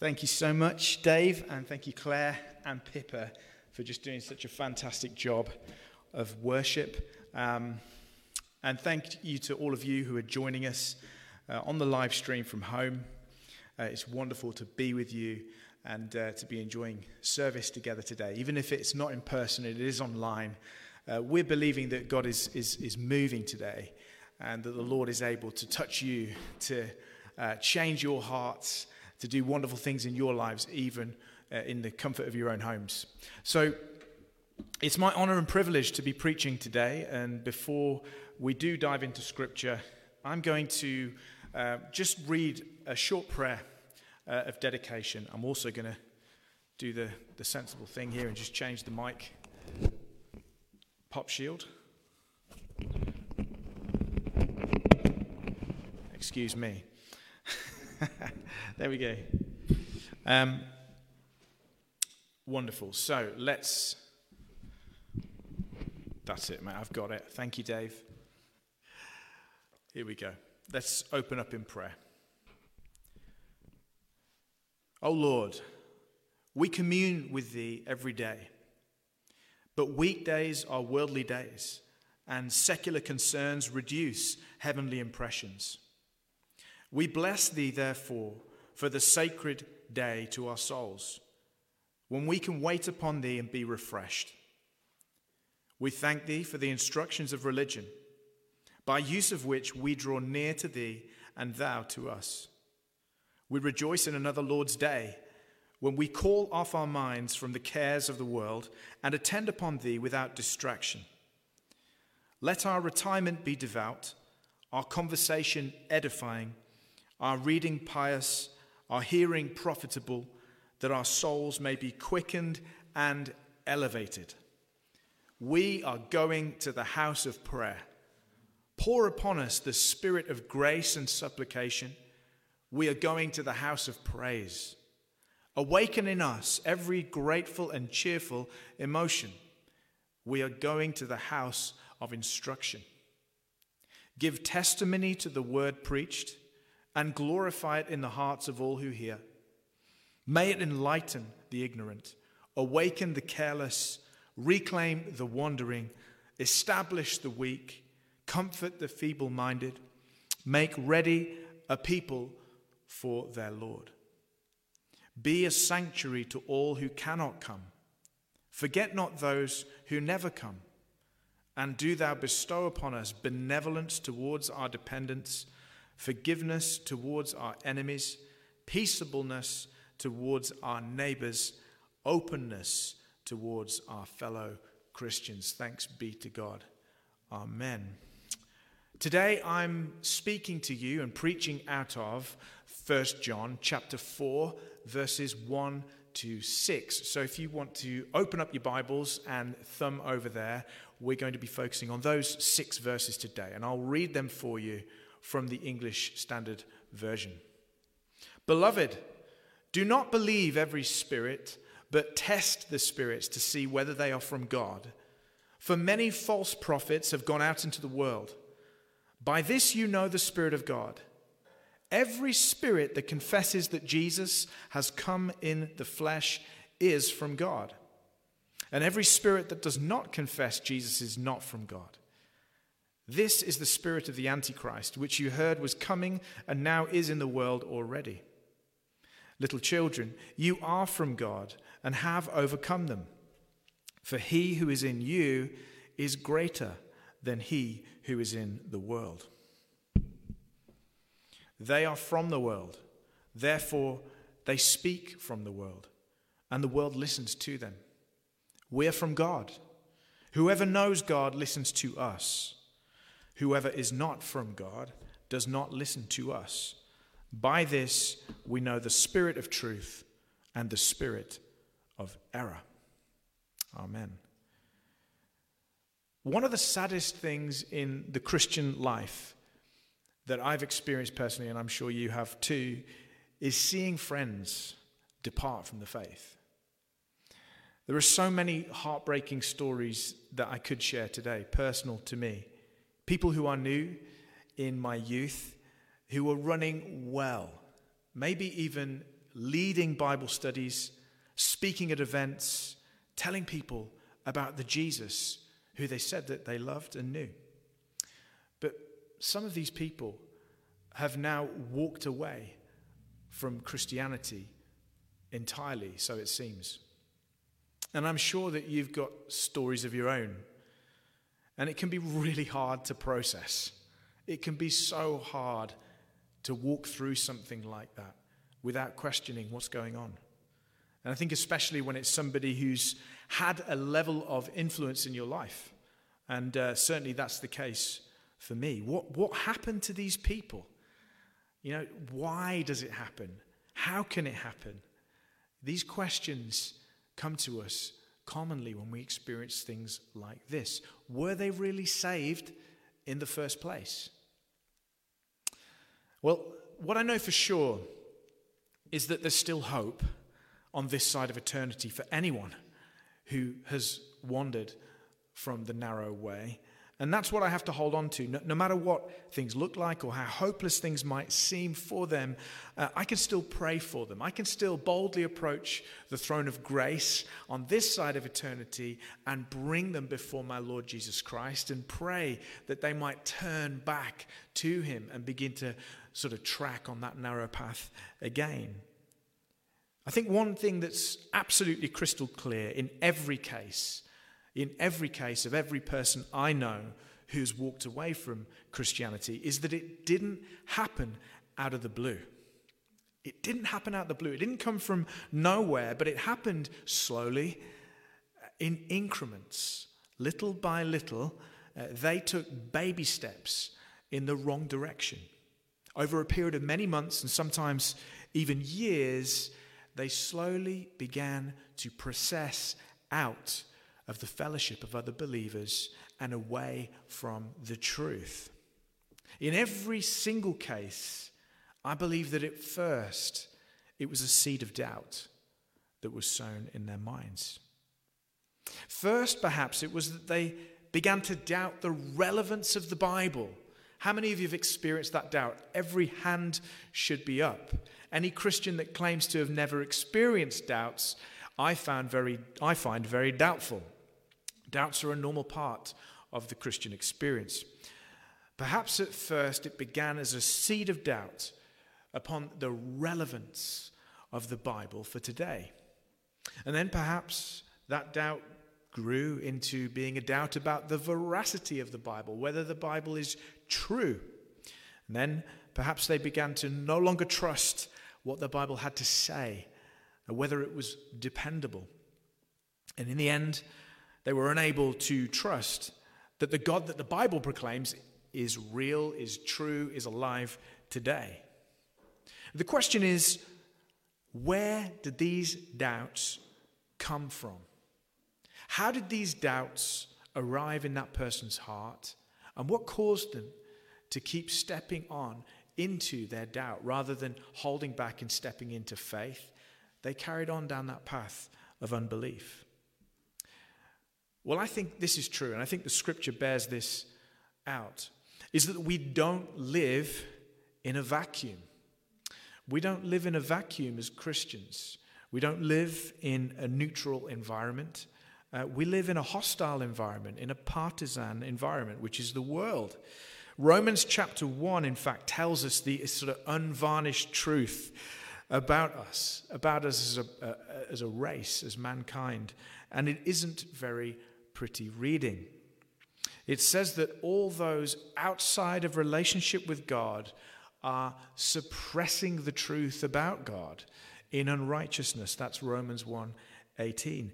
Thank you so much, Dave, and thank you, Claire and Pippa, for just doing such a fantastic job of worship. Um, and thank you to all of you who are joining us uh, on the live stream from home. Uh, it's wonderful to be with you and uh, to be enjoying service together today. Even if it's not in person, it is online. Uh, we're believing that God is, is, is moving today and that the Lord is able to touch you, to uh, change your hearts to do wonderful things in your lives, even uh, in the comfort of your own homes. So, it's my honor and privilege to be preaching today. And before we do dive into scripture, I'm going to uh, just read a short prayer uh, of dedication. I'm also going to do the, the sensible thing here and just change the mic pop shield. Excuse me. there we go. Um, wonderful. So let's. That's it, mate. I've got it. Thank you, Dave. Here we go. Let's open up in prayer. Oh Lord, we commune with Thee every day, but weekdays are worldly days, and secular concerns reduce heavenly impressions. We bless thee, therefore, for the sacred day to our souls, when we can wait upon thee and be refreshed. We thank thee for the instructions of religion, by use of which we draw near to thee and thou to us. We rejoice in another Lord's day, when we call off our minds from the cares of the world and attend upon thee without distraction. Let our retirement be devout, our conversation edifying our reading pious, our hearing profitable, that our souls may be quickened and elevated. We are going to the house of prayer. Pour upon us the spirit of grace and supplication. We are going to the house of praise. Awaken in us every grateful and cheerful emotion. We are going to the house of instruction. Give testimony to the word preached and glorify it in the hearts of all who hear. May it enlighten the ignorant, awaken the careless, reclaim the wandering, establish the weak, comfort the feeble minded, make ready a people for their Lord. Be a sanctuary to all who cannot come. Forget not those who never come. And do thou bestow upon us benevolence towards our dependents forgiveness towards our enemies, peaceableness towards our neighbors, openness towards our fellow Christians. Thanks be to God. Amen. Today I'm speaking to you and preaching out of 1 John chapter 4 verses 1 to 6. So if you want to open up your Bibles and thumb over there, we're going to be focusing on those 6 verses today and I'll read them for you from the English Standard Version. Beloved, do not believe every spirit, but test the spirits to see whether they are from God. For many false prophets have gone out into the world. By this you know the Spirit of God. Every spirit that confesses that Jesus has come in the flesh is from God. And every spirit that does not confess Jesus is not from God. This is the spirit of the Antichrist, which you heard was coming and now is in the world already. Little children, you are from God and have overcome them. For he who is in you is greater than he who is in the world. They are from the world, therefore they speak from the world, and the world listens to them. We're from God. Whoever knows God listens to us. Whoever is not from God does not listen to us. By this we know the spirit of truth and the spirit of error. Amen. One of the saddest things in the Christian life that I've experienced personally, and I'm sure you have too, is seeing friends depart from the faith. There are so many heartbreaking stories that I could share today, personal to me. People who are new in my youth, who were running well, maybe even leading Bible studies, speaking at events, telling people about the Jesus who they said that they loved and knew. But some of these people have now walked away from Christianity entirely, so it seems. And I'm sure that you've got stories of your own. And it can be really hard to process. It can be so hard to walk through something like that without questioning what's going on. And I think, especially when it's somebody who's had a level of influence in your life. And uh, certainly that's the case for me. What, what happened to these people? You know, why does it happen? How can it happen? These questions come to us commonly when we experience things like this. Were they really saved in the first place? Well, what I know for sure is that there's still hope on this side of eternity for anyone who has wandered from the narrow way and that's what I have to hold on to. No, no matter what things look like or how hopeless things might seem for them, uh, I can still pray for them. I can still boldly approach the throne of grace on this side of eternity and bring them before my Lord Jesus Christ and pray that they might turn back to Him and begin to sort of track on that narrow path again. I think one thing that's absolutely crystal clear in every case in every case of every person I know who's walked away from Christianity is that it didn't happen out of the blue. It didn't happen out of the blue. It didn't come from nowhere, but it happened slowly in increments. Little by little, uh, they took baby steps in the wrong direction. Over a period of many months and sometimes even years, they slowly began to process out of the fellowship of other believers and away from the truth. In every single case, I believe that at first it was a seed of doubt that was sown in their minds. First, perhaps, it was that they began to doubt the relevance of the Bible. How many of you have experienced that doubt? Every hand should be up. Any Christian that claims to have never experienced doubts, I, found very, I find very doubtful. Doubts are a normal part of the Christian experience. Perhaps at first it began as a seed of doubt upon the relevance of the Bible for today. And then perhaps that doubt grew into being a doubt about the veracity of the Bible, whether the Bible is true. And then perhaps they began to no longer trust what the Bible had to say, or whether it was dependable. And in the end, they were unable to trust that the God that the Bible proclaims is real, is true, is alive today. The question is where did these doubts come from? How did these doubts arrive in that person's heart? And what caused them to keep stepping on into their doubt rather than holding back and stepping into faith? They carried on down that path of unbelief. Well, I think this is true, and I think the scripture bears this out, is that we don't live in a vacuum. We don't live in a vacuum as Christians. We don't live in a neutral environment. Uh, we live in a hostile environment, in a partisan environment, which is the world. Romans chapter 1, in fact, tells us the sort of unvarnished truth about us, about us as a, uh, as a race, as mankind. And it isn't very pretty reading. It says that all those outside of relationship with God are suppressing the truth about God in unrighteousness. That's Romans 1 18.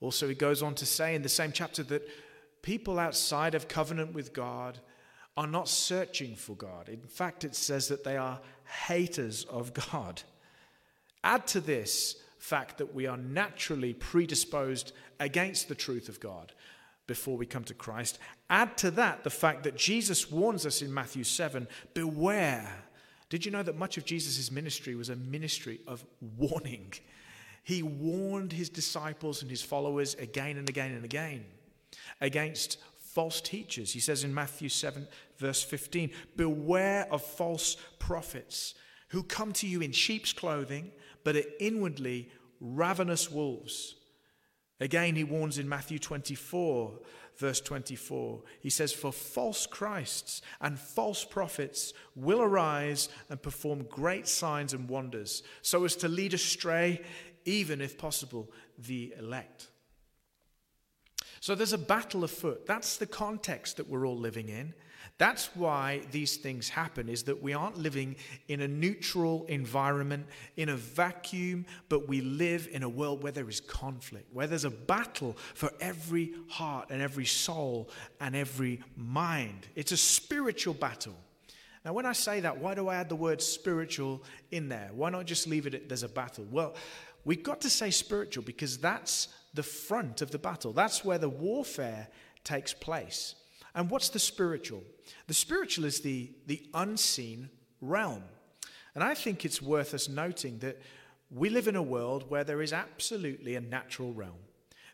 Also, he goes on to say in the same chapter that people outside of covenant with God are not searching for God. In fact, it says that they are haters of God. Add to this fact that we are naturally predisposed against the truth of God before we come to Christ. Add to that the fact that Jesus warns us in Matthew 7 beware. Did you know that much of Jesus' ministry was a ministry of warning? He warned his disciples and his followers again and again and again against false teachers. He says in Matthew 7, verse 15, Beware of false prophets who come to you in sheep's clothing, but are inwardly ravenous wolves. Again, he warns in Matthew 24, verse 24. He says, For false Christs and false prophets will arise and perform great signs and wonders, so as to lead astray, even if possible, the elect. So there's a battle afoot. That's the context that we're all living in. That's why these things happen, is that we aren't living in a neutral environment, in a vacuum, but we live in a world where there is conflict, where there's a battle for every heart and every soul and every mind. It's a spiritual battle. Now, when I say that, why do I add the word spiritual in there? Why not just leave it at there's a battle? Well, we've got to say spiritual because that's the front of the battle, that's where the warfare takes place. And what's the spiritual? The spiritual is the, the unseen realm. And I think it's worth us noting that we live in a world where there is absolutely a natural realm.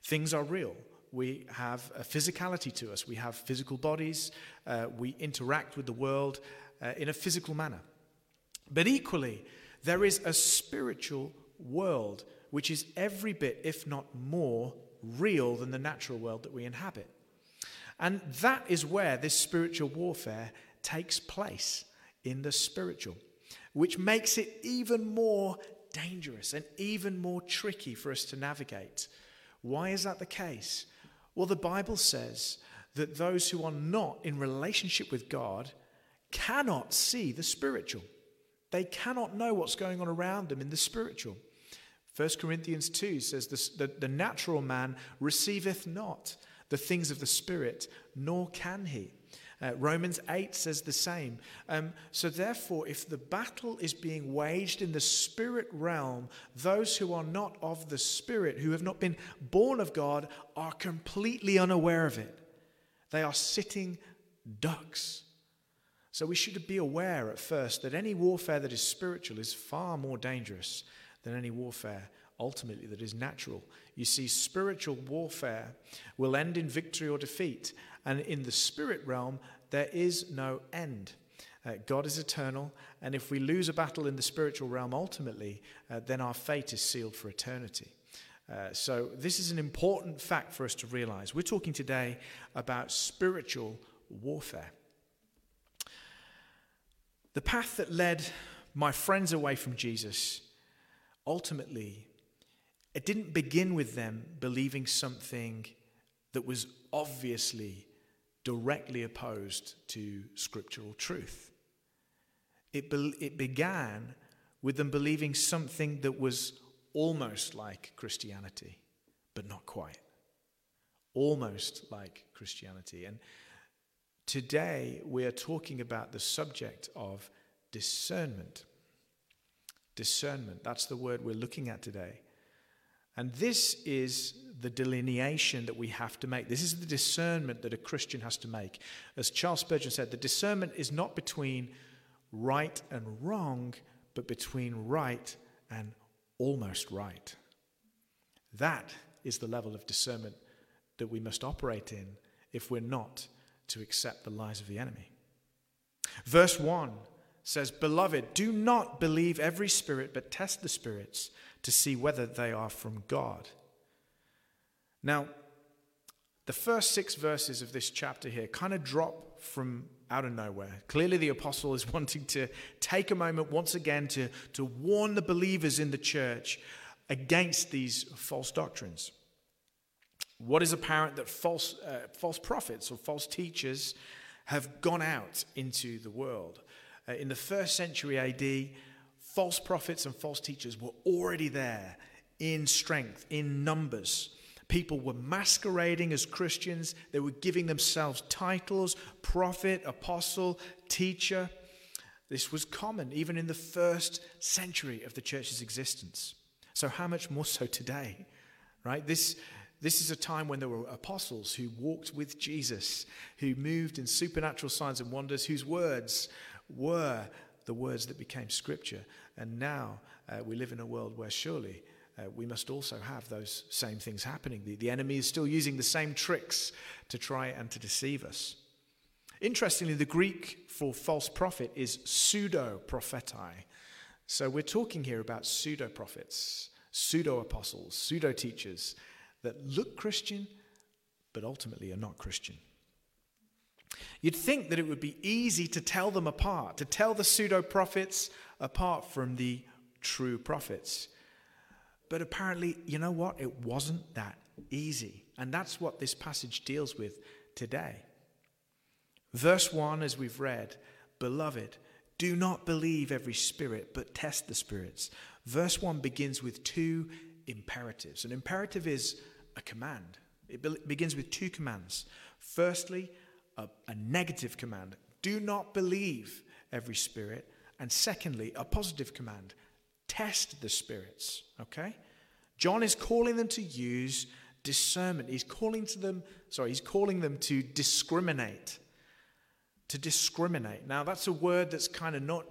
Things are real. We have a physicality to us. We have physical bodies. Uh, we interact with the world uh, in a physical manner. But equally, there is a spiritual world which is every bit, if not more, real than the natural world that we inhabit. And that is where this spiritual warfare takes place in the spiritual, which makes it even more dangerous and even more tricky for us to navigate. Why is that the case? Well, the Bible says that those who are not in relationship with God cannot see the spiritual. They cannot know what's going on around them in the spiritual. 1 Corinthians 2 says, The, the, the natural man receiveth not the things of the Spirit, nor can he. Uh, Romans 8 says the same. Um, so, therefore, if the battle is being waged in the spirit realm, those who are not of the Spirit, who have not been born of God, are completely unaware of it. They are sitting ducks. So, we should be aware at first that any warfare that is spiritual is far more dangerous than any warfare ultimately that is natural. You see, spiritual warfare will end in victory or defeat, and in the spirit realm, there is no end. Uh, God is eternal, and if we lose a battle in the spiritual realm ultimately, uh, then our fate is sealed for eternity. Uh, so, this is an important fact for us to realize. We're talking today about spiritual warfare. The path that led my friends away from Jesus ultimately it didn't begin with them believing something that was obviously directly opposed to scriptural truth. It, be- it began with them believing something that was almost like Christianity, but not quite. Almost like Christianity. And today we are talking about the subject of discernment. Discernment, that's the word we're looking at today. And this is the delineation that we have to make. This is the discernment that a Christian has to make. As Charles Spurgeon said, the discernment is not between right and wrong, but between right and almost right. That is the level of discernment that we must operate in if we're not to accept the lies of the enemy. Verse 1 says, Beloved, do not believe every spirit, but test the spirits to see whether they are from God. Now, the first six verses of this chapter here kind of drop from out of nowhere. Clearly, the apostle is wanting to take a moment once again to, to warn the believers in the church against these false doctrines. What is apparent that false, uh, false prophets or false teachers have gone out into the world. Uh, in the first century AD, false prophets and false teachers were already there in strength, in numbers. People were masquerading as Christians. They were giving themselves titles prophet, apostle, teacher. This was common even in the first century of the church's existence. So, how much more so today? Right? This, this is a time when there were apostles who walked with Jesus, who moved in supernatural signs and wonders, whose words were the words that became scripture. And now uh, we live in a world where surely uh, we must also have those same things happening. The, the enemy is still using the same tricks to try and to deceive us. Interestingly, the Greek for false prophet is pseudo prophetai. So we're talking here about pseudo prophets, pseudo apostles, pseudo teachers that look Christian but ultimately are not Christian. You'd think that it would be easy to tell them apart, to tell the pseudo prophets apart from the true prophets. But apparently, you know what? It wasn't that easy. And that's what this passage deals with today. Verse 1, as we've read, Beloved, do not believe every spirit, but test the spirits. Verse 1 begins with two imperatives. An imperative is a command, it be- begins with two commands. Firstly, a, a negative command do not believe every spirit. And secondly, a positive command test the spirits. Okay? John is calling them to use discernment. He's calling to them, sorry, he's calling them to discriminate. To discriminate. Now, that's a word that's kind of not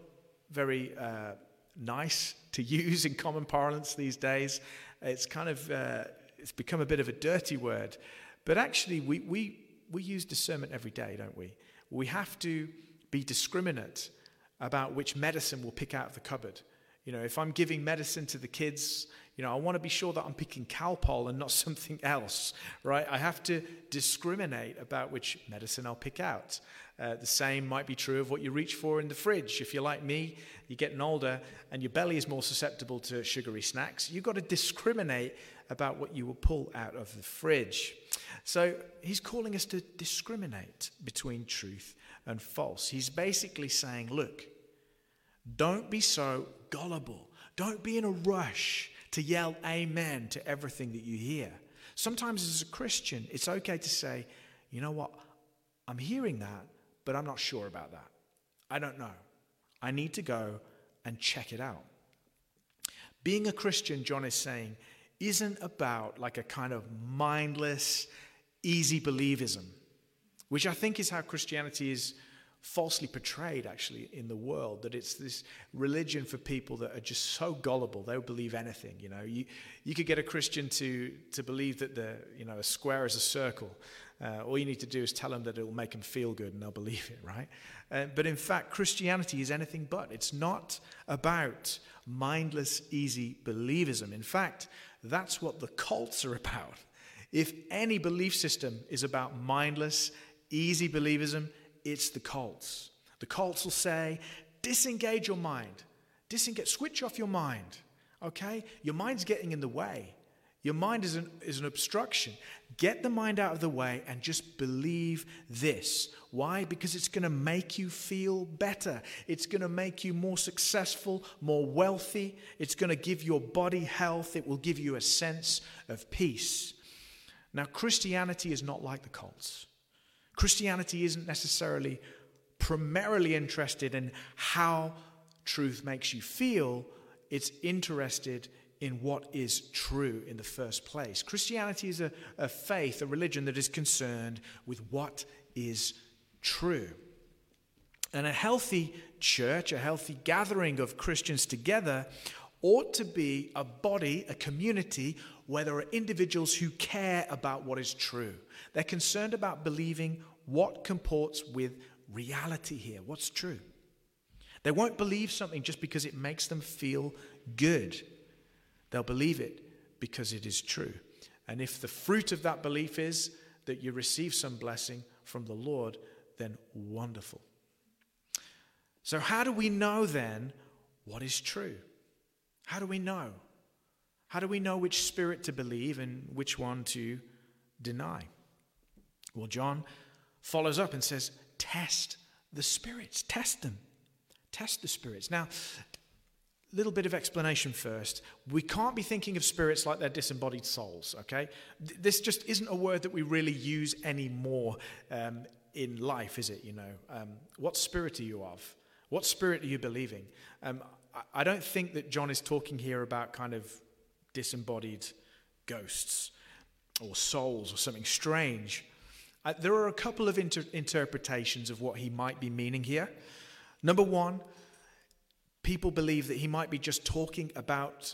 very uh, nice to use in common parlance these days. It's kind of uh, it's become a bit of a dirty word, but actually, we we we use discernment every day, don't we? We have to be discriminate about which medicine we'll pick out of the cupboard. You know, if I'm giving medicine to the kids, you know, I want to be sure that I'm picking Calpol and not something else, right? I have to discriminate about which medicine I'll pick out. Uh, the same might be true of what you reach for in the fridge. If you're like me, you're getting older and your belly is more susceptible to sugary snacks, you've got to discriminate about what you will pull out of the fridge. So he's calling us to discriminate between truth and false. He's basically saying, look, don't be so gullible. Don't be in a rush to yell amen to everything that you hear. Sometimes, as a Christian, it's okay to say, you know what, I'm hearing that, but I'm not sure about that. I don't know. I need to go and check it out. Being a Christian, John is saying, isn't about like a kind of mindless, easy believism, which I think is how Christianity is falsely portrayed actually in the world that it's this religion for people that are just so gullible they'll believe anything you know? You, you could get a christian to, to believe that the you know a square is a circle. Uh, all you need to do is tell them that it will make them feel good and they'll believe it right? Uh, but in fact christianity is anything but. It's not about mindless easy believism. In fact that's what the cults are about. If any belief system is about mindless easy believism it's the cults. The cults will say, disengage your mind, disengage, switch off your mind. Okay? Your mind's getting in the way. Your mind is an, is an obstruction. Get the mind out of the way and just believe this. Why? Because it's going to make you feel better. It's going to make you more successful, more wealthy. It's going to give your body health. It will give you a sense of peace. Now, Christianity is not like the cults. Christianity isn't necessarily primarily interested in how truth makes you feel, it's interested in what is true in the first place. Christianity is a, a faith, a religion that is concerned with what is true. And a healthy church, a healthy gathering of Christians together, ought to be a body, a community where there are individuals who care about what is true. They're concerned about believing what comports with reality here, what's true. They won't believe something just because it makes them feel good. They'll believe it because it is true. And if the fruit of that belief is that you receive some blessing from the Lord, then wonderful. So, how do we know then what is true? How do we know? How do we know which spirit to believe and which one to deny? Well, John follows up and says, Test the spirits, test them, test the spirits. Now, little bit of explanation first. We can't be thinking of spirits like they're disembodied souls, okay? This just isn't a word that we really use anymore um, in life, is it? You know, um, what spirit are you of? What spirit are you believing? Um, I don't think that John is talking here about kind of disembodied ghosts or souls or something strange. Uh, there are a couple of inter- interpretations of what he might be meaning here. Number one, people believe that he might be just talking about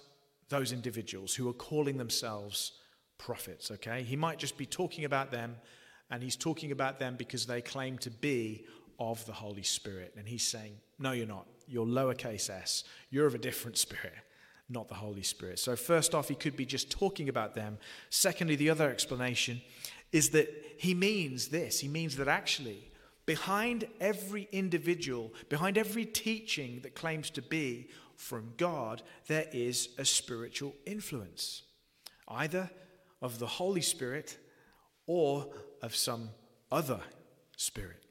those individuals who are calling themselves prophets, okay? He might just be talking about them, and he's talking about them because they claim to be of the Holy Spirit. And he's saying, No, you're not. You're lowercase s. You're of a different spirit, not the Holy Spirit. So, first off, he could be just talking about them. Secondly, the other explanation is that he means this he means that actually, behind every individual, behind every teaching that claims to be from God, there is a spiritual influence, either of the Holy Spirit or of some other spirit.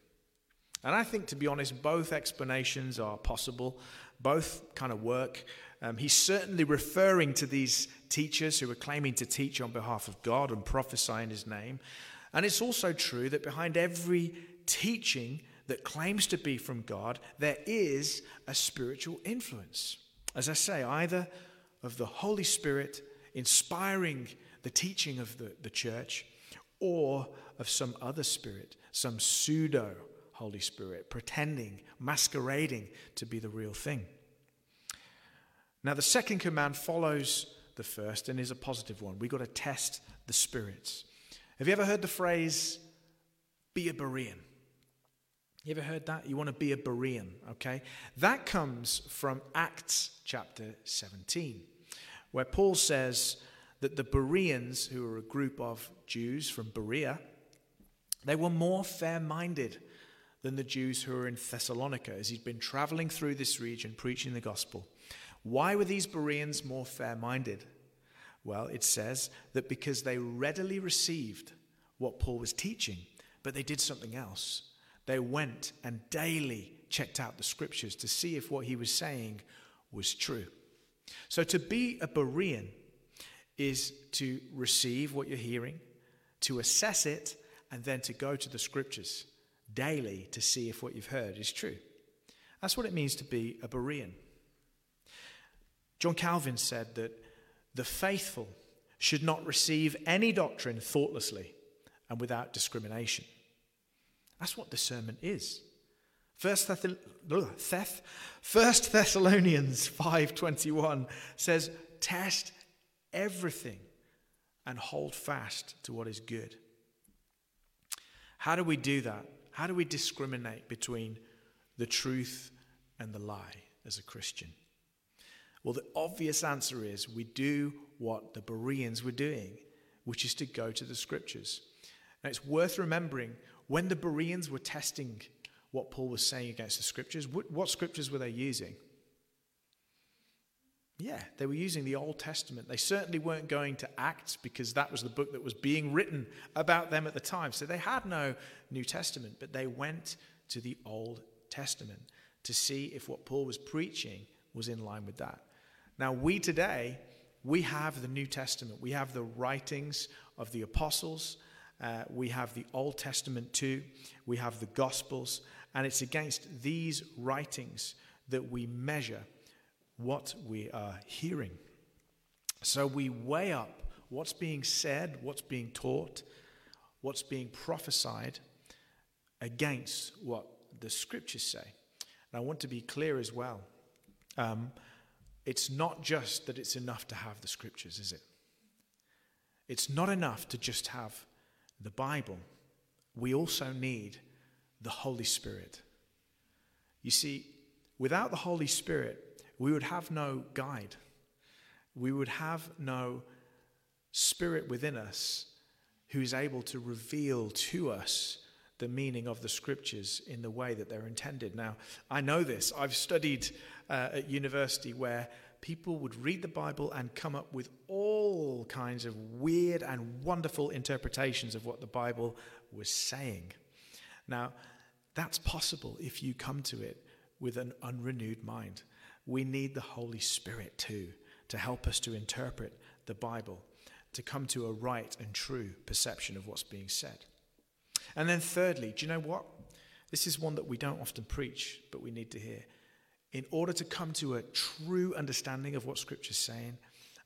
And I think, to be honest, both explanations are possible, both kind of work. Um, he's certainly referring to these teachers who are claiming to teach on behalf of God and prophesy in his name. And it's also true that behind every teaching that claims to be from God, there is a spiritual influence. As I say, either of the Holy Spirit inspiring the teaching of the, the church or of some other spirit, some pseudo Holy Spirit, pretending, masquerading to be the real thing. Now, the second command follows the first and is a positive one. We've got to test the spirits. Have you ever heard the phrase, be a Berean? You ever heard that? You want to be a Berean, okay? That comes from Acts chapter 17, where Paul says that the Bereans, who were a group of Jews from Berea, they were more fair minded than the Jews who were in Thessalonica as he'd been traveling through this region preaching the gospel. Why were these Bereans more fair minded? Well, it says that because they readily received what Paul was teaching, but they did something else. They went and daily checked out the scriptures to see if what he was saying was true. So to be a Berean is to receive what you're hearing, to assess it, and then to go to the scriptures daily to see if what you've heard is true. That's what it means to be a Berean. John Calvin said that the faithful should not receive any doctrine thoughtlessly and without discrimination. That's what discernment is. First, Theth- First Thessalonians 5:21 says, "Test everything and hold fast to what is good." How do we do that? How do we discriminate between the truth and the lie as a Christian? Well, the obvious answer is we do what the Bereans were doing, which is to go to the scriptures. Now, it's worth remembering when the Bereans were testing what Paul was saying against the scriptures, what, what scriptures were they using? Yeah, they were using the Old Testament. They certainly weren't going to Acts because that was the book that was being written about them at the time. So they had no New Testament, but they went to the Old Testament to see if what Paul was preaching was in line with that. Now, we today, we have the New Testament. We have the writings of the apostles. Uh, we have the Old Testament too. We have the Gospels. And it's against these writings that we measure what we are hearing. So we weigh up what's being said, what's being taught, what's being prophesied against what the scriptures say. And I want to be clear as well. Um, it's not just that it's enough to have the scriptures, is it? It's not enough to just have the Bible. We also need the Holy Spirit. You see, without the Holy Spirit, we would have no guide. We would have no spirit within us who is able to reveal to us the meaning of the scriptures in the way that they're intended. Now, I know this. I've studied uh, at university where people would read the Bible and come up with all kinds of weird and wonderful interpretations of what the Bible was saying. Now, that's possible if you come to it with an unrenewed mind we need the Holy Spirit too to help us to interpret the Bible, to come to a right and true perception of what's being said. And then, thirdly, do you know what? This is one that we don't often preach, but we need to hear. In order to come to a true understanding of what Scripture's saying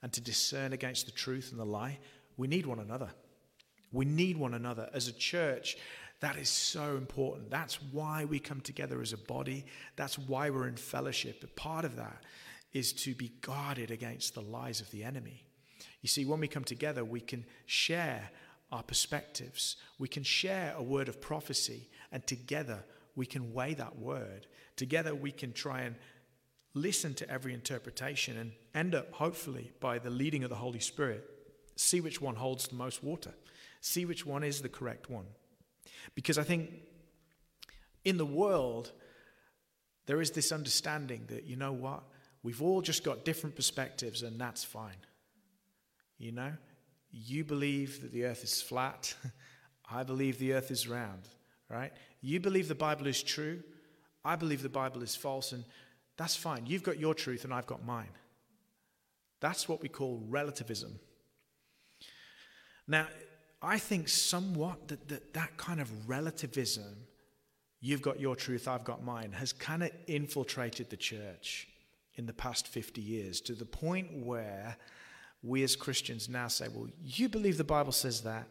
and to discern against the truth and the lie, we need one another. We need one another. As a church, that is so important. That's why we come together as a body. That's why we're in fellowship. But part of that is to be guarded against the lies of the enemy. You see, when we come together, we can share our perspectives, we can share a word of prophecy, and together we can weigh that word. Together we can try and listen to every interpretation and end up, hopefully, by the leading of the Holy Spirit, see which one holds the most water, see which one is the correct one. Because I think in the world, there is this understanding that, you know what, we've all just got different perspectives and that's fine. You know, you believe that the earth is flat, I believe the earth is round, right? You believe the Bible is true, I believe the Bible is false, and that's fine. You've got your truth and I've got mine. That's what we call relativism. Now, I think somewhat that that, that kind of relativism, you've got your truth, I've got mine, has kind of infiltrated the church in the past 50 years to the point where we as Christians now say, well, you believe the Bible says that.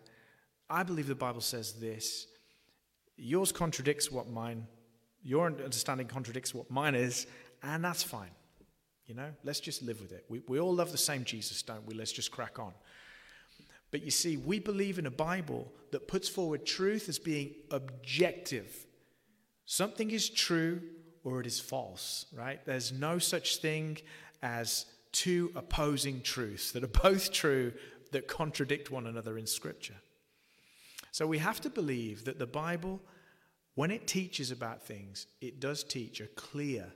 I believe the Bible says this. Yours contradicts what mine, your understanding contradicts what mine is, and that's fine. You know, let's just live with it. We, we all love the same Jesus, don't we? Let's just crack on. But you see, we believe in a Bible that puts forward truth as being objective. Something is true or it is false, right? There's no such thing as two opposing truths that are both true that contradict one another in Scripture. So we have to believe that the Bible, when it teaches about things, it does teach a clear,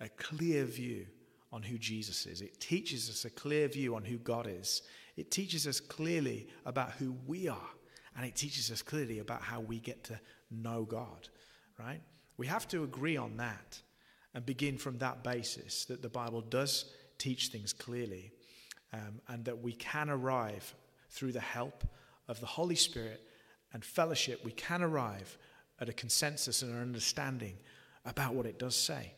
a clear view on who Jesus is. It teaches us a clear view on who God is. It teaches us clearly about who we are. And it teaches us clearly about how we get to know God, right? We have to agree on that and begin from that basis that the Bible does teach things clearly um, and that we can arrive through the help of the Holy Spirit and fellowship, we can arrive at a consensus and an understanding about what it does say.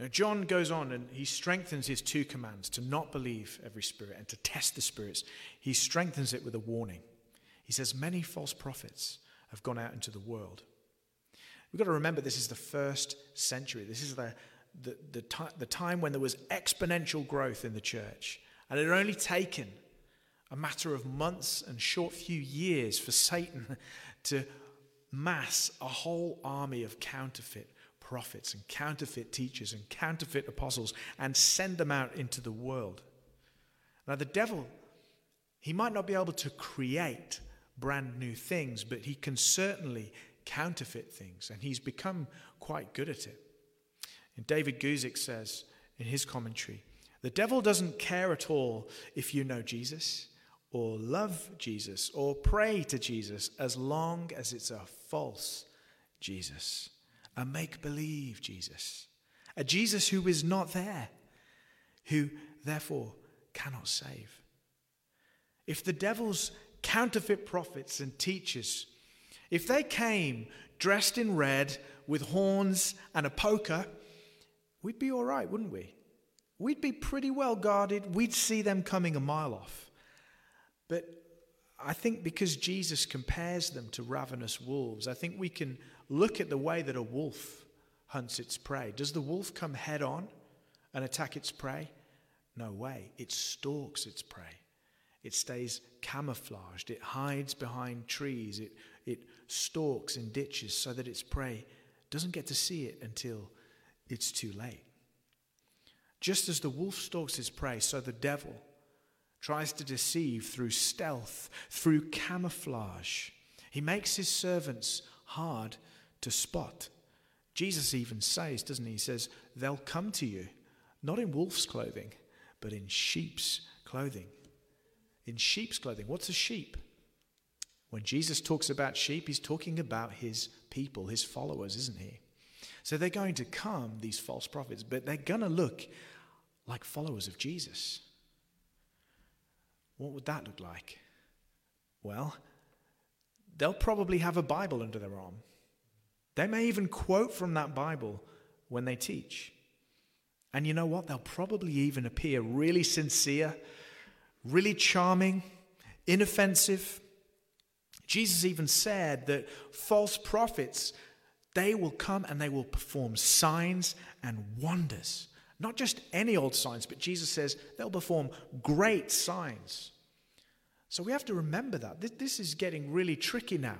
Now, John goes on and he strengthens his two commands to not believe every spirit and to test the spirits. He strengthens it with a warning. He says, Many false prophets have gone out into the world. We've got to remember this is the first century. This is the, the, the, the time when there was exponential growth in the church. And it had only taken a matter of months and short few years for Satan to mass a whole army of counterfeit prophets and counterfeit teachers and counterfeit apostles and send them out into the world. Now, the devil, he might not be able to create brand new things, but he can certainly counterfeit things, and he's become quite good at it. And David Guzik says in his commentary the devil doesn't care at all if you know Jesus or love Jesus or pray to Jesus as long as it's a false Jesus, a make believe Jesus, a Jesus who is not there, who therefore cannot save. If the devil's counterfeit prophets and teachers, if they came dressed in red with horns and a poker, we'd be all right, wouldn't we? We'd be pretty well guarded. We'd see them coming a mile off. But I think because Jesus compares them to ravenous wolves, I think we can look at the way that a wolf hunts its prey. Does the wolf come head on and attack its prey? No way. It stalks its prey. It stays camouflaged. It hides behind trees. It, it stalks in ditches so that its prey doesn't get to see it until it's too late. Just as the wolf stalks his prey, so the devil tries to deceive through stealth, through camouflage. He makes his servants hard to spot. Jesus even says, doesn't he? He says, They'll come to you, not in wolf's clothing, but in sheep's clothing. In sheep's clothing. What's a sheep? When Jesus talks about sheep, he's talking about his people, his followers, isn't he? So they're going to come, these false prophets, but they're going to look like followers of Jesus. What would that look like? Well, they'll probably have a Bible under their arm. They may even quote from that Bible when they teach. And you know what? They'll probably even appear really sincere, really charming, inoffensive. Jesus even said that false prophets they will come and they will perform signs and wonders. Not just any old signs, but Jesus says they'll perform great signs. So we have to remember that. This is getting really tricky now.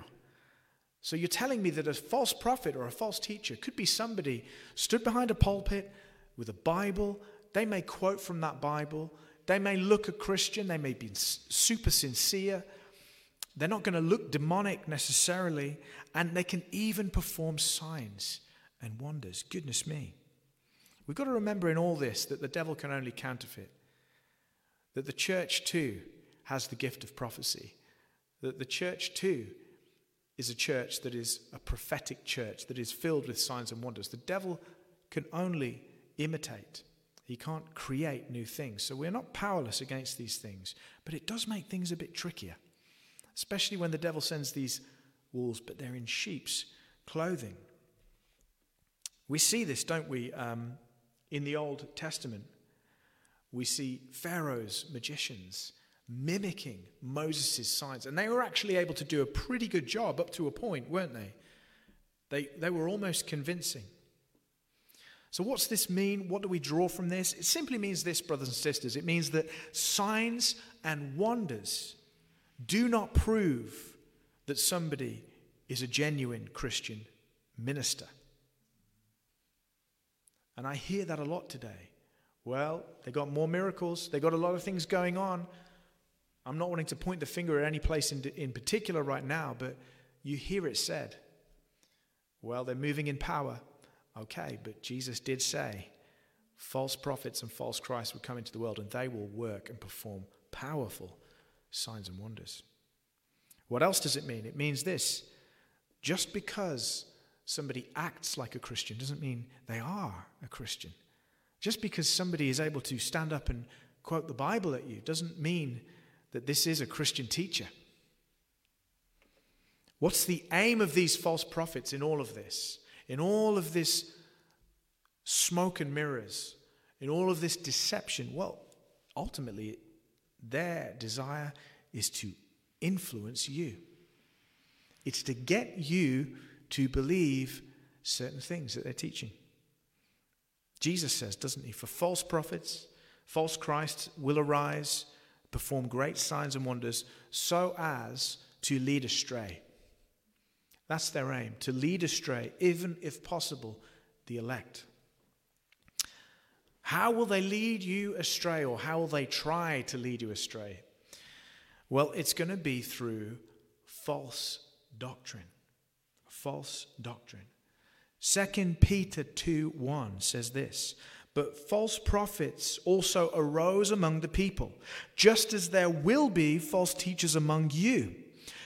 So you're telling me that a false prophet or a false teacher could be somebody stood behind a pulpit with a Bible. They may quote from that Bible. They may look a Christian. They may be super sincere. They're not going to look demonic necessarily. And they can even perform signs and wonders. Goodness me. We've got to remember in all this that the devil can only counterfeit, that the church too has the gift of prophecy, that the church too is a church that is a prophetic church that is filled with signs and wonders. The devil can only imitate. He can't create new things. So we're not powerless against these things, but it does make things a bit trickier, especially when the devil sends these wolves, but they're in sheep's clothing. We see this, don't we, um, in the Old Testament? We see Pharaoh's magicians mimicking Moses' signs. And they were actually able to do a pretty good job up to a point, weren't they? They, they were almost convincing. So, what's this mean? What do we draw from this? It simply means this, brothers and sisters. It means that signs and wonders do not prove that somebody is a genuine Christian minister. And I hear that a lot today. Well, they got more miracles, they got a lot of things going on. I'm not wanting to point the finger at any place in, in particular right now, but you hear it said. Well, they're moving in power. Okay, but Jesus did say false prophets and false Christs will come into the world and they will work and perform powerful signs and wonders. What else does it mean? It means this just because somebody acts like a Christian doesn't mean they are a Christian. Just because somebody is able to stand up and quote the Bible at you doesn't mean that this is a Christian teacher. What's the aim of these false prophets in all of this? In all of this smoke and mirrors, in all of this deception? Well, ultimately, their desire is to influence you. It's to get you to believe certain things that they're teaching. Jesus says, doesn't he? For false prophets, false Christs will arise perform great signs and wonders so as to lead astray. That's their aim, to lead astray, even if possible, the elect. How will they lead you astray, or how will they try to lead you astray? Well, it's going to be through false doctrine. False doctrine. 2 Peter 2 1 says this but false prophets also arose among the people, just as there will be false teachers among you,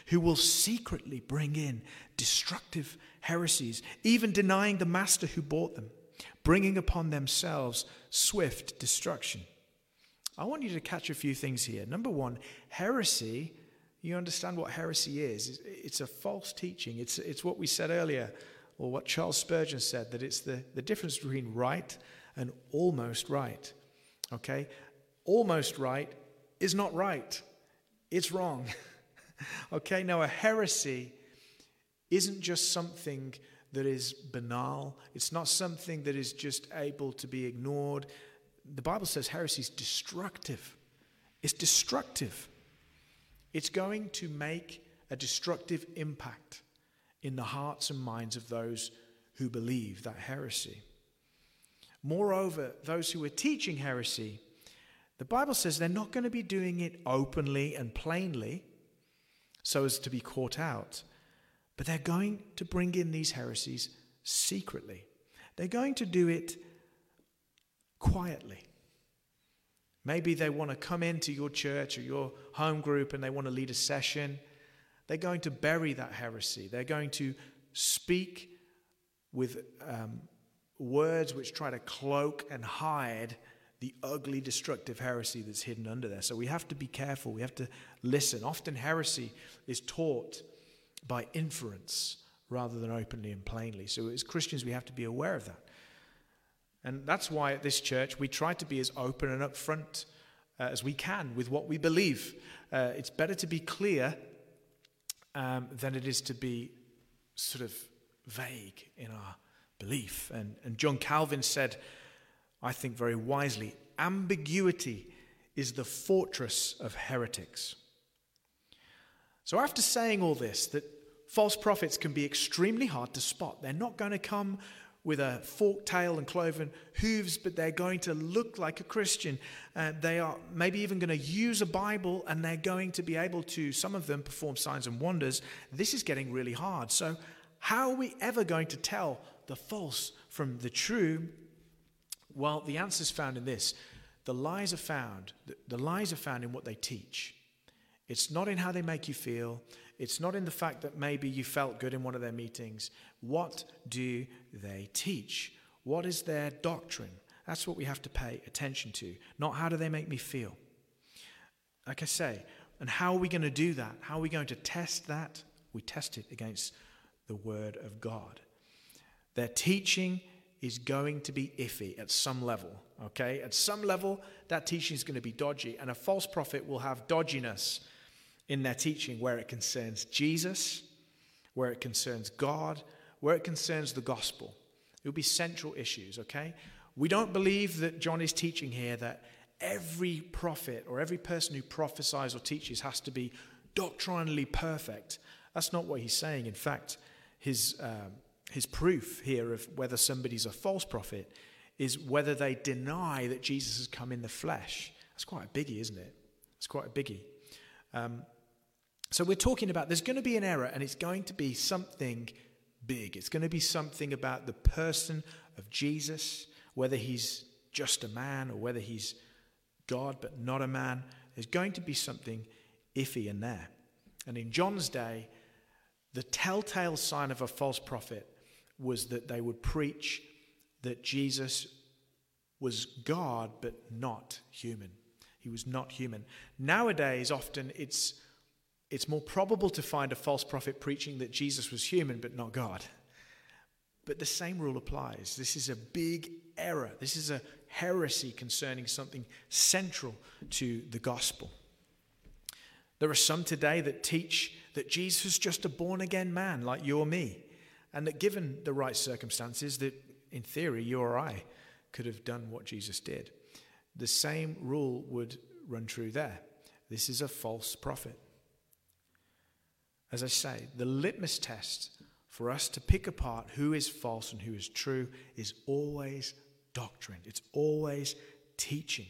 who will secretly bring in destructive heresies, even denying the master who bought them, bringing upon themselves swift destruction. I want you to catch a few things here. Number one, heresy. You understand what heresy is? It's a false teaching. It's, it's what we said earlier, or what Charles Spurgeon said, that it's the, the difference between right and almost right. Okay? Almost right is not right, it's wrong. okay? Now, a heresy isn't just something that is banal, it's not something that is just able to be ignored. The Bible says heresy is destructive. It's destructive. It's going to make a destructive impact in the hearts and minds of those who believe that heresy. Moreover, those who are teaching heresy, the Bible says they're not going to be doing it openly and plainly so as to be caught out, but they're going to bring in these heresies secretly. They're going to do it quietly. Maybe they want to come into your church or your home group and they want to lead a session. They're going to bury that heresy. They're going to speak with um, words which try to cloak and hide the ugly, destructive heresy that's hidden under there. So we have to be careful. We have to listen. Often, heresy is taught by inference rather than openly and plainly. So, as Christians, we have to be aware of that. And that's why at this church we try to be as open and upfront uh, as we can with what we believe. Uh, it's better to be clear um, than it is to be sort of vague in our belief. And, and John Calvin said, I think very wisely, ambiguity is the fortress of heretics. So, after saying all this, that false prophets can be extremely hard to spot. They're not going to come with a forked tail and cloven hooves, but they're going to look like a Christian. Uh, they are maybe even going to use a Bible and they're going to be able to, some of them, perform signs and wonders. This is getting really hard. So, how are we ever going to tell the false from the true? Well, the answer is found in this the lies are found, the lies are found in what they teach. It's not in how they make you feel. It's not in the fact that maybe you felt good in one of their meetings. What do they teach? What is their doctrine? That's what we have to pay attention to, not how do they make me feel. Like I say, and how are we going to do that? How are we going to test that? We test it against the Word of God. Their teaching is going to be iffy at some level, okay? At some level, that teaching is going to be dodgy, and a false prophet will have dodginess in their teaching where it concerns Jesus, where it concerns God, where it concerns the gospel. It will be central issues, okay? We don't believe that John is teaching here that every prophet or every person who prophesies or teaches has to be doctrinally perfect. That's not what he's saying. In fact, his, um, his proof here of whether somebody's a false prophet is whether they deny that Jesus has come in the flesh. That's quite a biggie, isn't it? It's quite a biggie. Um, so we're talking about there's going to be an error, and it's going to be something big. It's going to be something about the person of Jesus, whether he's just a man or whether he's God but not a man. There's going to be something iffy in there. And in John's day, the telltale sign of a false prophet was that they would preach that Jesus was God but not human. He was not human. Nowadays, often it's it's more probable to find a false prophet preaching that Jesus was human but not God. But the same rule applies. This is a big error. This is a heresy concerning something central to the gospel. There are some today that teach that Jesus was just a born again man like you or me, and that given the right circumstances, that in theory you or I could have done what Jesus did. The same rule would run true there. This is a false prophet. As I say, the litmus test for us to pick apart who is false and who is true is always doctrine, it's always teaching.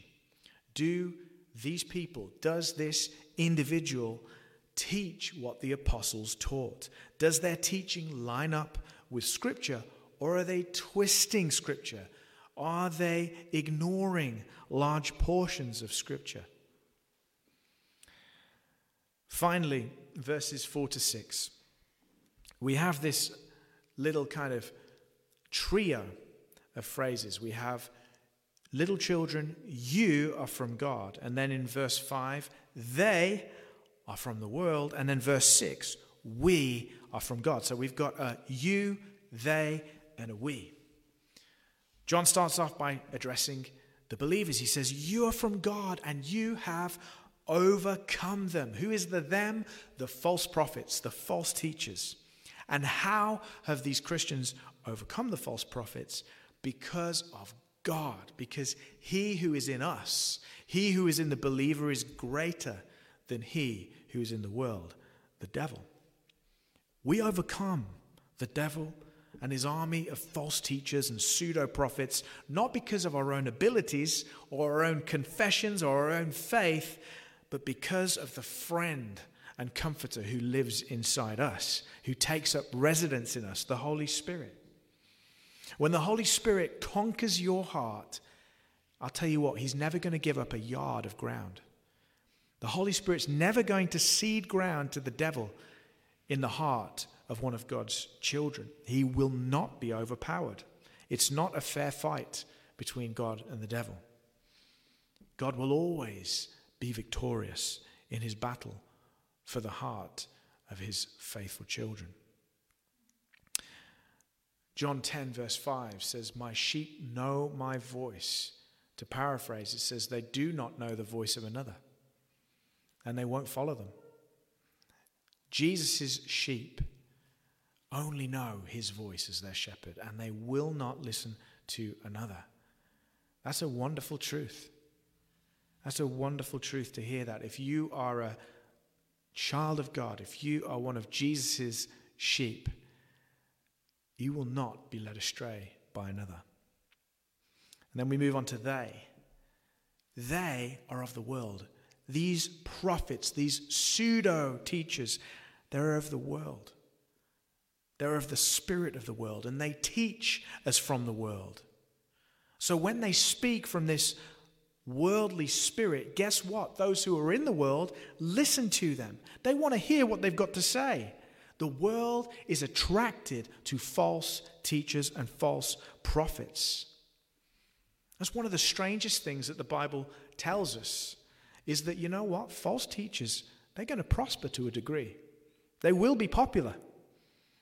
Do these people, does this individual teach what the apostles taught? Does their teaching line up with Scripture or are they twisting Scripture? Are they ignoring large portions of Scripture? Finally, verses 4 to 6, we have this little kind of trio of phrases. We have, little children, you are from God. And then in verse 5, they are from the world. And then verse 6, we are from God. So we've got a you, they, and a we. John starts off by addressing the believers. He says, You are from God and you have overcome them. Who is the them? The false prophets, the false teachers. And how have these Christians overcome the false prophets? Because of God, because he who is in us, he who is in the believer, is greater than he who is in the world, the devil. We overcome the devil and his army of false teachers and pseudo prophets, not because of our own abilities or our own confessions or our own faith, but because of the friend and comforter who lives inside us, who takes up residence in us, the Holy Spirit. When the Holy Spirit conquers your heart, I'll tell you what, He's never going to give up a yard of ground. The Holy Spirit's never going to cede ground to the devil in the heart of one of God's children. He will not be overpowered. It's not a fair fight between God and the devil. God will always be victorious in his battle for the heart of his faithful children. John 10, verse 5 says, My sheep know my voice. To paraphrase, it says, They do not know the voice of another, and they won't follow them. Jesus' sheep only know his voice as their shepherd, and they will not listen to another. That's a wonderful truth. That's a wonderful truth to hear that. If you are a child of God, if you are one of Jesus' sheep, you will not be led astray by another. And then we move on to they. They are of the world. These prophets, these pseudo teachers, they're of the world. They're of the spirit of the world, and they teach as from the world. So when they speak from this worldly spirit, guess what? Those who are in the world listen to them. They want to hear what they've got to say. The world is attracted to false teachers and false prophets. That's one of the strangest things that the Bible tells us is that you know what? False teachers, they're going to prosper to a degree. They will be popular.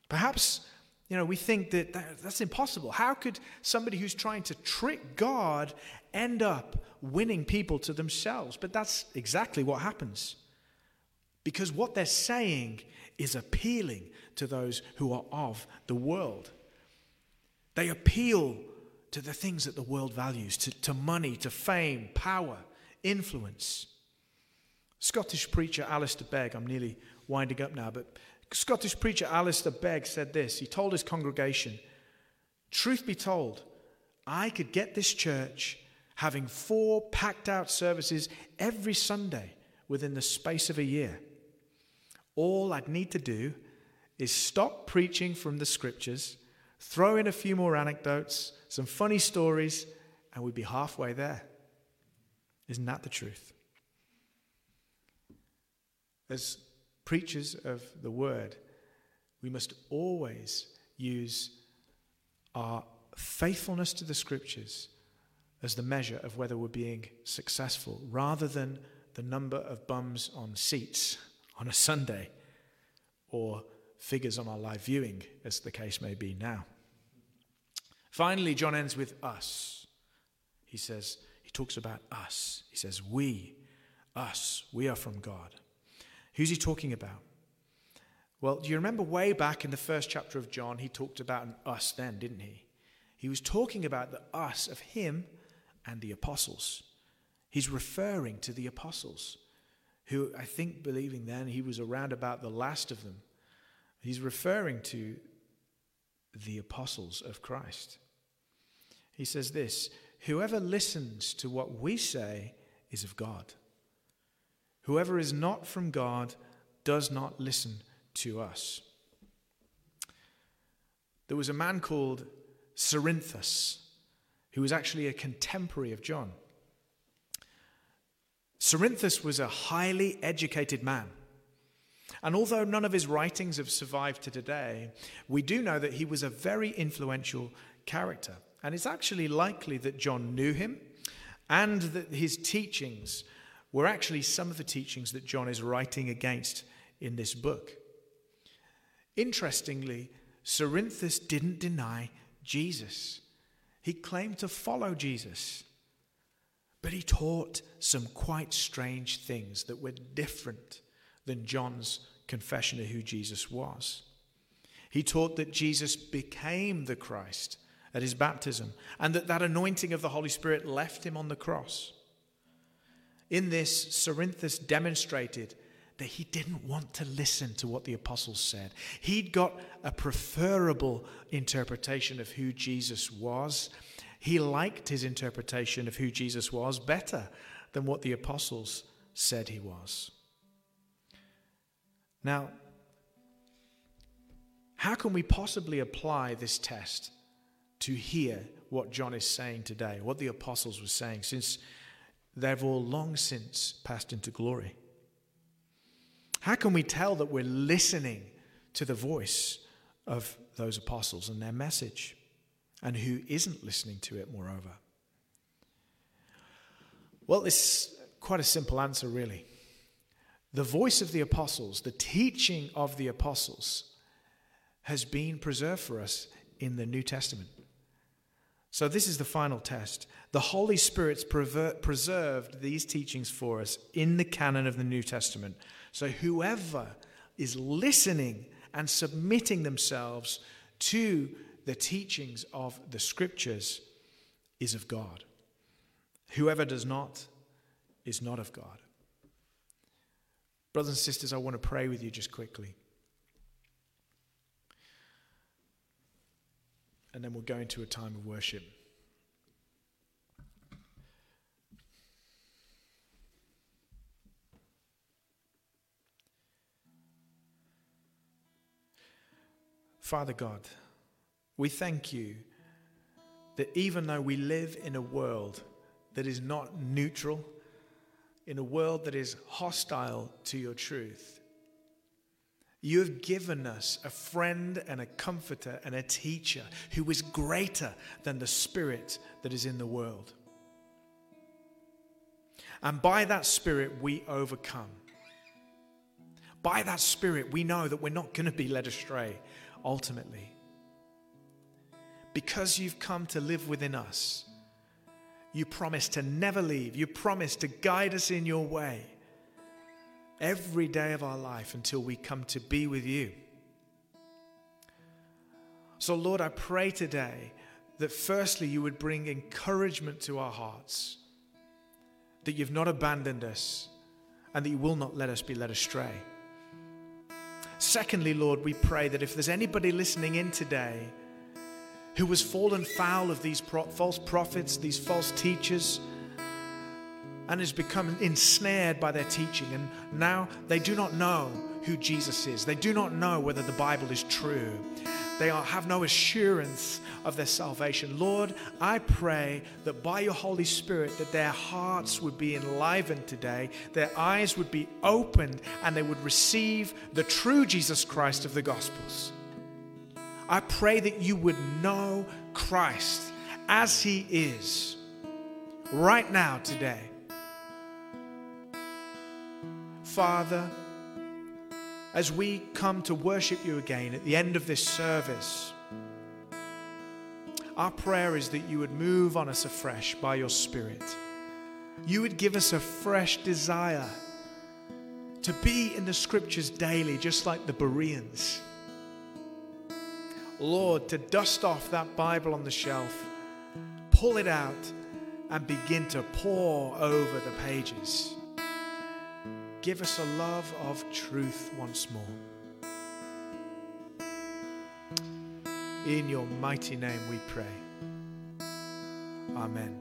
Perhaps, you know, we think that that's impossible. How could somebody who's trying to trick God end up winning people to themselves? But that's exactly what happens. Because what they're saying is appealing to those who are of the world. They appeal to the things that the world values, to, to money, to fame, power, influence. Scottish preacher Alistair Begg, I'm nearly winding up now, but Scottish preacher Alistair Begg said this. He told his congregation, Truth be told, I could get this church having four packed out services every Sunday within the space of a year. All I'd need to do is stop preaching from the scriptures, throw in a few more anecdotes, some funny stories, and we'd be halfway there. Isn't that the truth? As preachers of the word, we must always use our faithfulness to the scriptures as the measure of whether we're being successful rather than the number of bums on seats on a Sunday or figures on our live viewing, as the case may be now. Finally, John ends with us. He says, he talks about us. He says, we, us, we are from God. Who's he talking about? Well, do you remember way back in the first chapter of John, he talked about an us then, didn't he? He was talking about the us of him and the apostles. He's referring to the apostles who I think believing then he was around about the last of them. He's referring to the apostles of Christ. He says this Whoever listens to what we say is of God. Whoever is not from God does not listen to us. There was a man called Cerinthus who was actually a contemporary of John. Cerinthus was a highly educated man. And although none of his writings have survived to today, we do know that he was a very influential character. And it's actually likely that John knew him and that his teachings were actually some of the teachings that John is writing against in this book. Interestingly, Cerinthus didn't deny Jesus. He claimed to follow Jesus. But he taught some quite strange things that were different than John's confession of who Jesus was. He taught that Jesus became the Christ at his baptism and that that anointing of the Holy Spirit left him on the cross. In this, Cerinthus demonstrated that he didn't want to listen to what the apostles said. He'd got a preferable interpretation of who Jesus was, he liked his interpretation of who Jesus was better than what the apostles said he was. Now, how can we possibly apply this test to hear what John is saying today, what the apostles were saying, since they've all long since passed into glory? How can we tell that we're listening to the voice of those apostles and their message? and who isn't listening to it, moreover? Well, it's quite a simple answer, really. The voice of the apostles, the teaching of the apostles, has been preserved for us in the New Testament. So, this is the final test. The Holy Spirit's preserved these teachings for us in the canon of the New Testament. So, whoever is listening and submitting themselves to the teachings of the scriptures is of God. Whoever does not is not of God. Brothers and sisters, I want to pray with you just quickly. and then we'll go into a time of worship. Father God, we thank you that even though we live in a world that is not neutral, in a world that is hostile to your truth, you have given us a friend and a comforter and a teacher who is greater than the spirit that is in the world. And by that spirit, we overcome. By that spirit, we know that we're not going to be led astray ultimately. Because you've come to live within us, you promise to never leave. You promise to guide us in your way every day of our life until we come to be with you. So, Lord, I pray today that firstly you would bring encouragement to our hearts, that you've not abandoned us, and that you will not let us be led astray. Secondly, Lord, we pray that if there's anybody listening in today who has fallen foul of these pro- false prophets, these false teachers, and has become ensnared by their teaching, and now they do not know who Jesus is, they do not know whether the Bible is true, they are, have no assurance of their salvation. Lord, I pray that by your Holy Spirit that their hearts would be enlivened today, their eyes would be opened, and they would receive the true Jesus Christ of the Gospels. I pray that you would know Christ as he is right now today. Father, as we come to worship you again at the end of this service, our prayer is that you would move on us afresh by your Spirit. You would give us a fresh desire to be in the scriptures daily, just like the Bereans. Lord, to dust off that Bible on the shelf, pull it out, and begin to pore over the pages. Give us a love of truth once more. In your mighty name we pray. Amen.